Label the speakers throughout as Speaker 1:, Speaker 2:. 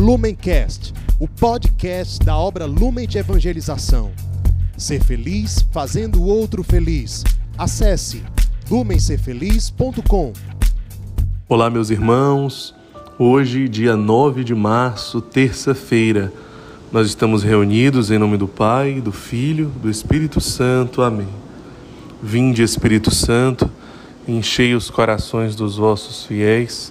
Speaker 1: Lumencast, o podcast da obra Lumen de Evangelização. Ser feliz fazendo o outro feliz. Acesse lumencerfeliz.com.
Speaker 2: Olá, meus irmãos. Hoje, dia 9 de março, terça-feira, nós estamos reunidos em nome do Pai, do Filho, do Espírito Santo. Amém. Vinde, Espírito Santo, enchei os corações dos vossos fiéis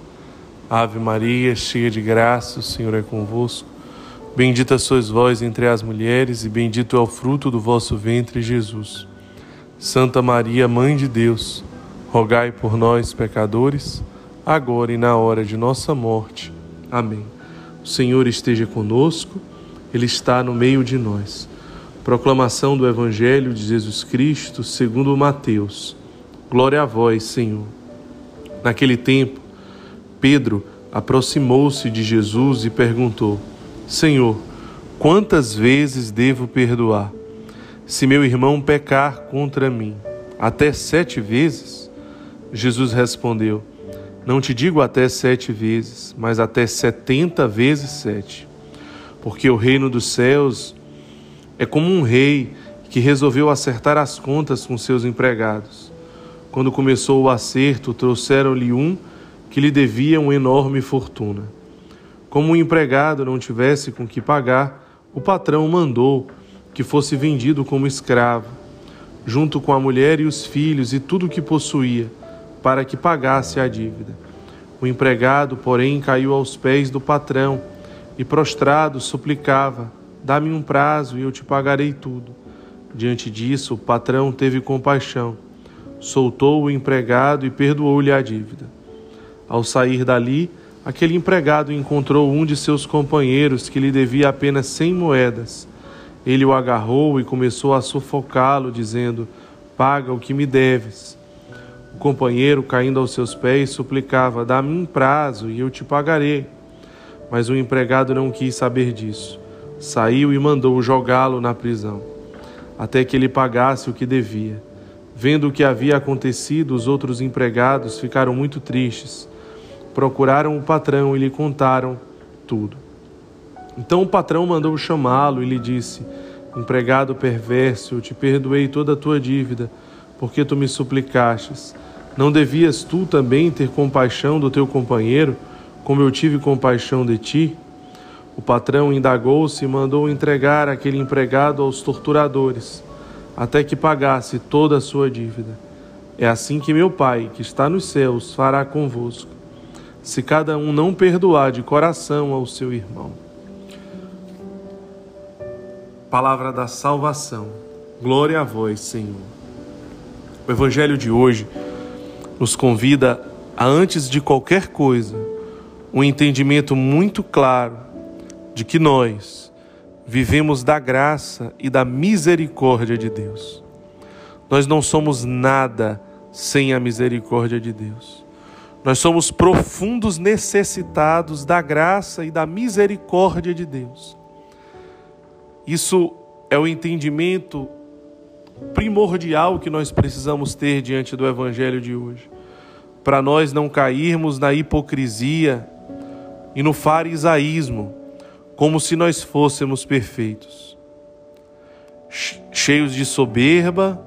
Speaker 2: Ave Maria, cheia de graça, o Senhor é convosco. Bendita sois vós entre as mulheres, e bendito é o fruto do vosso ventre, Jesus. Santa Maria, Mãe de Deus, rogai por nós, pecadores, agora e na hora de nossa morte. Amém. O Senhor esteja conosco, Ele está no meio de nós. Proclamação do Evangelho de Jesus Cristo, segundo Mateus. Glória a vós, Senhor. Naquele tempo, Pedro aproximou-se de Jesus e perguntou: Senhor, quantas vezes devo perdoar? Se meu irmão pecar contra mim, até sete vezes? Jesus respondeu: Não te digo até sete vezes, mas até setenta vezes sete. Porque o reino dos céus é como um rei que resolveu acertar as contas com seus empregados. Quando começou o acerto, trouxeram-lhe um que lhe devia uma enorme fortuna. Como o empregado não tivesse com que pagar, o patrão mandou que fosse vendido como escravo, junto com a mulher e os filhos e tudo o que possuía, para que pagasse a dívida. O empregado, porém, caiu aos pés do patrão e, prostrado, suplicava: Dá-me um prazo e eu te pagarei tudo. Diante disso, o patrão teve compaixão, soltou o empregado e perdoou-lhe a dívida. Ao sair dali, aquele empregado encontrou um de seus companheiros que lhe devia apenas cem moedas. Ele o agarrou e começou a sufocá-lo, dizendo: Paga o que me deves. O companheiro, caindo aos seus pés, suplicava: Dá-me um prazo e eu te pagarei. Mas o empregado não quis saber disso. Saiu e mandou jogá-lo na prisão, até que ele pagasse o que devia. Vendo o que havia acontecido, os outros empregados ficaram muito tristes procuraram o patrão e lhe contaram tudo. Então o patrão mandou chamá-lo e lhe disse: Empregado perverso, eu te perdoei toda a tua dívida, porque tu me suplicastes. Não devias tu também ter compaixão do teu companheiro, como eu tive compaixão de ti? O patrão indagou-se e mandou entregar aquele empregado aos torturadores, até que pagasse toda a sua dívida. É assim que meu Pai, que está nos céus, fará convosco se cada um não perdoar de coração ao seu irmão. Palavra da salvação. Glória a vós, Senhor. O Evangelho de hoje nos convida a, antes de qualquer coisa, um entendimento muito claro de que nós vivemos da graça e da misericórdia de Deus. Nós não somos nada sem a misericórdia de Deus. Nós somos profundos necessitados da graça e da misericórdia de Deus. Isso é o entendimento primordial que nós precisamos ter diante do Evangelho de hoje, para nós não cairmos na hipocrisia e no farisaísmo, como se nós fôssemos perfeitos, cheios de soberba,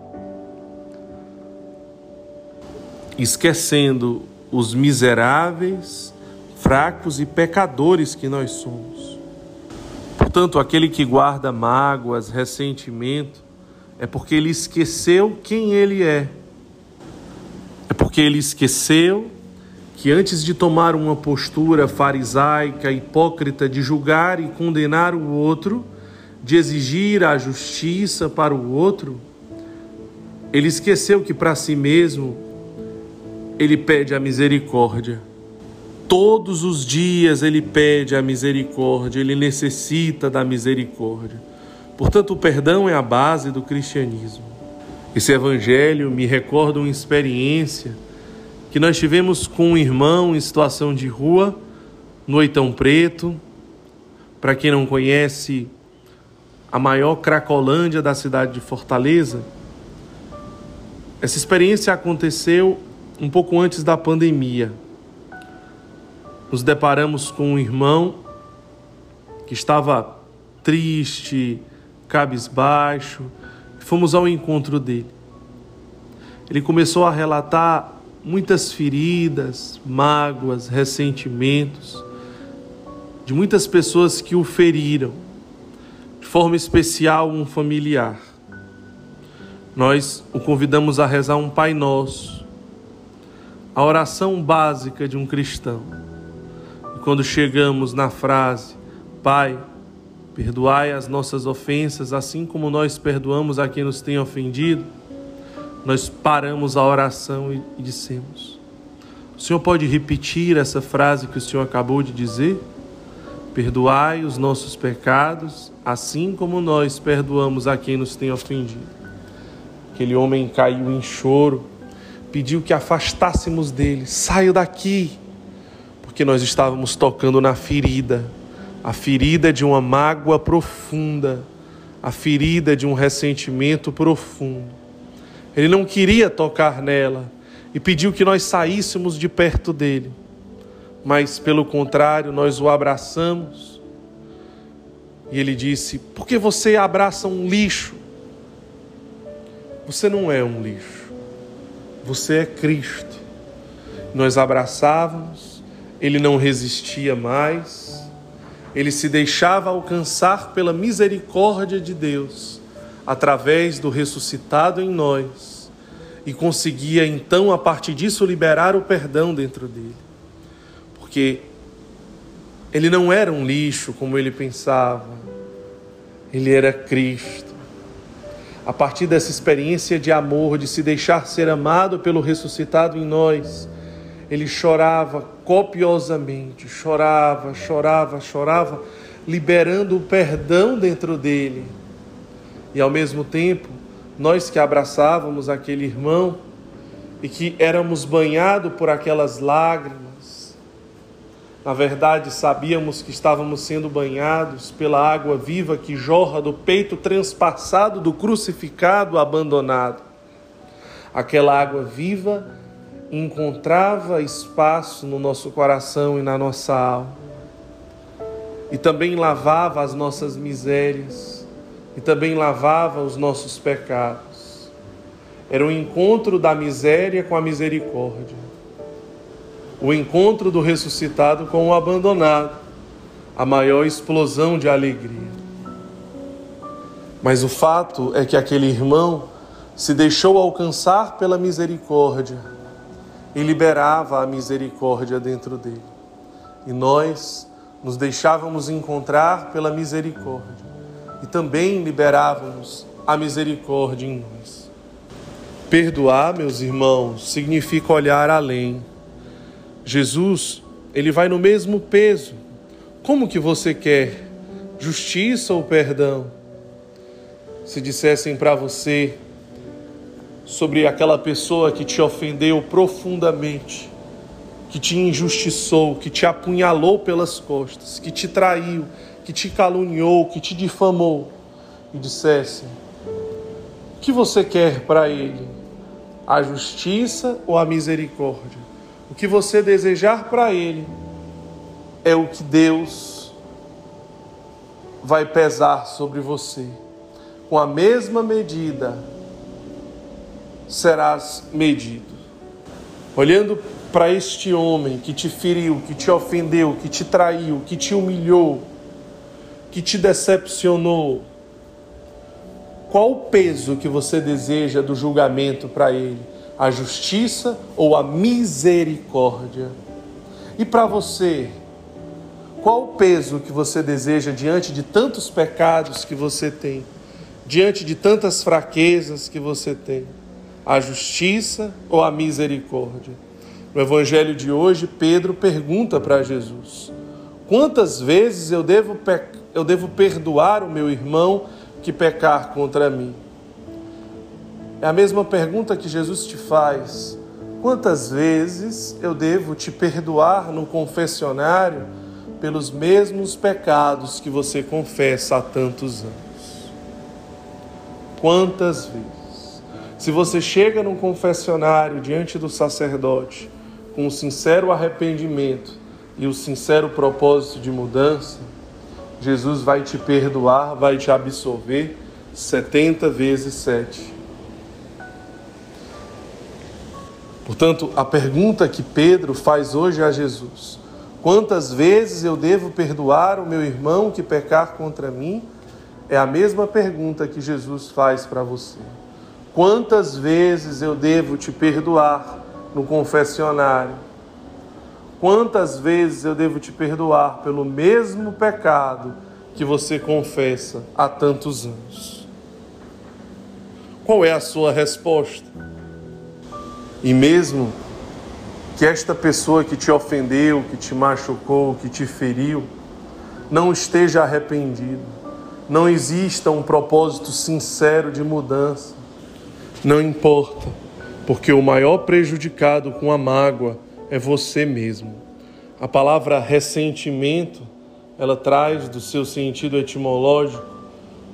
Speaker 2: esquecendo os miseráveis, fracos e pecadores que nós somos. Portanto, aquele que guarda mágoas, ressentimento, é porque ele esqueceu quem ele é. É porque ele esqueceu que antes de tomar uma postura farisaica, hipócrita de julgar e condenar o outro, de exigir a justiça para o outro, ele esqueceu que para si mesmo ele pede a misericórdia. Todos os dias ele pede a misericórdia, ele necessita da misericórdia. Portanto, o perdão é a base do cristianismo. Esse evangelho me recorda uma experiência que nós tivemos com um irmão em situação de rua, no Oitão Preto. Para quem não conhece, a maior cracolândia da cidade de Fortaleza. Essa experiência aconteceu um pouco antes da pandemia nos deparamos com um irmão que estava triste, cabisbaixo, fomos ao encontro dele. Ele começou a relatar muitas feridas, mágoas, ressentimentos de muitas pessoas que o feriram, de forma especial um familiar. Nós o convidamos a rezar um Pai Nosso, a oração básica de um cristão quando chegamos na frase, Pai, perdoai as nossas ofensas, assim como nós perdoamos a quem nos tem ofendido, nós paramos a oração e, e dissemos: O Senhor pode repetir essa frase que o Senhor acabou de dizer? Perdoai os nossos pecados, assim como nós perdoamos a quem nos tem ofendido. Aquele homem caiu em choro, pediu que afastássemos dele: Saio daqui porque nós estávamos tocando na ferida, a ferida de uma mágoa profunda, a ferida de um ressentimento profundo. Ele não queria tocar nela e pediu que nós saíssemos de perto dele, mas pelo contrário, nós o abraçamos. E ele disse: Por que você abraça um lixo? Você não é um lixo, você é Cristo. Nós abraçávamos ele não resistia mais, ele se deixava alcançar pela misericórdia de Deus, através do ressuscitado em nós, e conseguia então, a partir disso, liberar o perdão dentro dele. Porque ele não era um lixo como ele pensava, ele era Cristo. A partir dessa experiência de amor, de se deixar ser amado pelo ressuscitado em nós, ele chorava copiosamente, chorava, chorava, chorava, liberando o perdão dentro dele. E ao mesmo tempo, nós que abraçávamos aquele irmão e que éramos banhados por aquelas lágrimas, na verdade sabíamos que estávamos sendo banhados pela água viva que jorra do peito transpassado do crucificado abandonado. Aquela água viva encontrava espaço no nosso coração e na nossa alma. E também lavava as nossas misérias, e também lavava os nossos pecados. Era o encontro da miséria com a misericórdia, o encontro do ressuscitado com o abandonado, a maior explosão de alegria. Mas o fato é que aquele irmão se deixou alcançar pela misericórdia e liberava a misericórdia dentro dele. E nós nos deixávamos encontrar pela misericórdia e também liberávamos a misericórdia em nós. Perdoar, meus irmãos, significa olhar além. Jesus, ele vai no mesmo peso. Como que você quer? Justiça ou perdão? Se dissessem para você, sobre aquela pessoa que te ofendeu profundamente, que te injustiçou, que te apunhalou pelas costas, que te traiu, que te caluniou, que te difamou, e dissesse: O que você quer para ele? A justiça ou a misericórdia? O que você desejar para ele é o que Deus vai pesar sobre você. Com a mesma medida serás medido. Olhando para este homem que te feriu, que te ofendeu, que te traiu, que te humilhou, que te decepcionou, qual o peso que você deseja do julgamento para ele? A justiça ou a misericórdia? E para você, qual o peso que você deseja diante de tantos pecados que você tem, diante de tantas fraquezas que você tem? a justiça ou a misericórdia. No evangelho de hoje, Pedro pergunta para Jesus: Quantas vezes eu devo, eu devo perdoar o meu irmão que pecar contra mim? É a mesma pergunta que Jesus te faz. Quantas vezes eu devo te perdoar no confessionário pelos mesmos pecados que você confessa há tantos anos? Quantas vezes? Se você chega num confessionário diante do sacerdote com um sincero arrependimento e o sincero propósito de mudança, Jesus vai te perdoar, vai te absolver 70 vezes 7. Portanto, a pergunta que Pedro faz hoje a Jesus: quantas vezes eu devo perdoar o meu irmão que pecar contra mim? É a mesma pergunta que Jesus faz para você. Quantas vezes eu devo te perdoar no confessionário? Quantas vezes eu devo te perdoar pelo mesmo pecado que você confessa há tantos anos? Qual é a sua resposta? E mesmo que esta pessoa que te ofendeu, que te machucou, que te feriu, não esteja arrependido, não exista um propósito sincero de mudança, não importa, porque o maior prejudicado com a mágoa é você mesmo. A palavra ressentimento, ela traz do seu sentido etimológico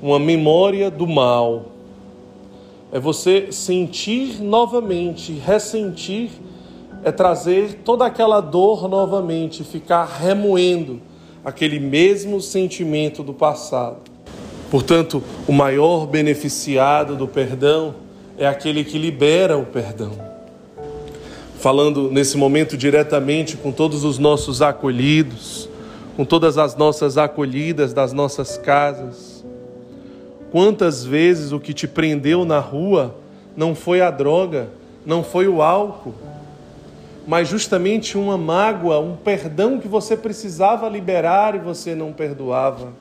Speaker 2: uma memória do mal é você sentir novamente, ressentir, é trazer toda aquela dor novamente, ficar remoendo aquele mesmo sentimento do passado. Portanto, o maior beneficiado do perdão é aquele que libera o perdão. Falando nesse momento diretamente com todos os nossos acolhidos, com todas as nossas acolhidas das nossas casas, Quantas vezes o que te prendeu na rua não foi a droga, não foi o álcool, mas justamente uma mágoa, um perdão que você precisava liberar e você não perdoava.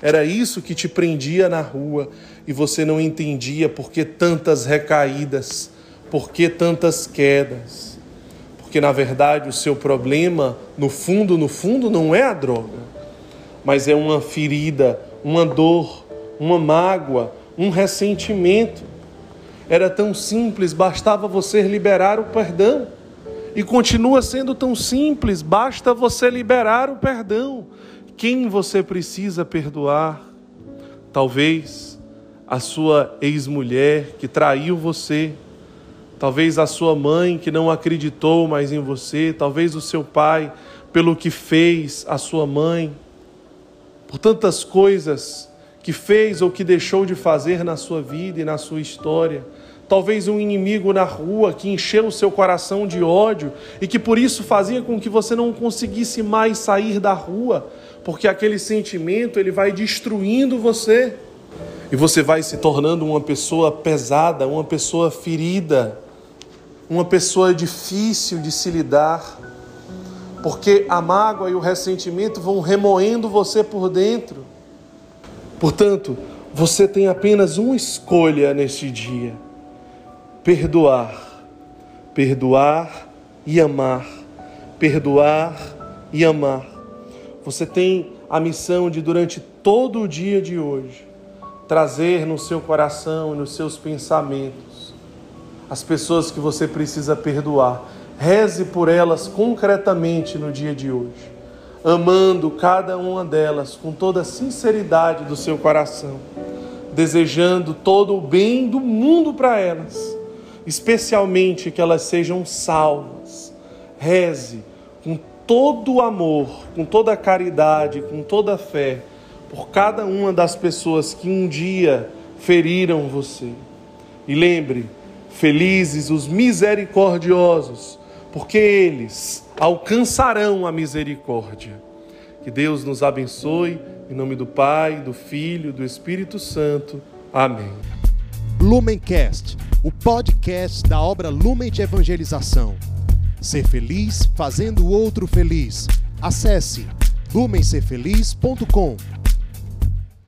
Speaker 2: Era isso que te prendia na rua e você não entendia por que tantas recaídas, por que tantas quedas. Porque na verdade o seu problema, no fundo, no fundo, não é a droga, mas é uma ferida, uma dor, uma mágoa, um ressentimento. Era tão simples, bastava você liberar o perdão. E continua sendo tão simples, basta você liberar o perdão. Quem você precisa perdoar? Talvez a sua ex-mulher que traiu você, talvez a sua mãe que não acreditou mais em você, talvez o seu pai pelo que fez a sua mãe, por tantas coisas que fez ou que deixou de fazer na sua vida e na sua história. Talvez um inimigo na rua que encheu o seu coração de ódio e que por isso fazia com que você não conseguisse mais sair da rua, porque aquele sentimento ele vai destruindo você e você vai se tornando uma pessoa pesada, uma pessoa ferida, uma pessoa difícil de se lidar, porque a mágoa e o ressentimento vão remoendo você por dentro. Portanto, você tem apenas uma escolha neste dia: perdoar. Perdoar e amar. Perdoar e amar. Você tem a missão de, durante todo o dia de hoje, trazer no seu coração e nos seus pensamentos as pessoas que você precisa perdoar. Reze por elas concretamente no dia de hoje amando cada uma delas com toda a sinceridade do seu coração, desejando todo o bem do mundo para elas, especialmente que elas sejam salvas. Reze com todo o amor, com toda a caridade, com toda a fé, por cada uma das pessoas que um dia feriram você. E lembre, felizes os misericordiosos, porque eles alcançarão a misericórdia. Que Deus nos abençoe, em nome do Pai, do Filho, do Espírito Santo. Amém.
Speaker 1: Lumencast, o podcast da obra Lumen de Evangelização. Ser feliz fazendo o outro feliz. Acesse lumencerfeliz.com.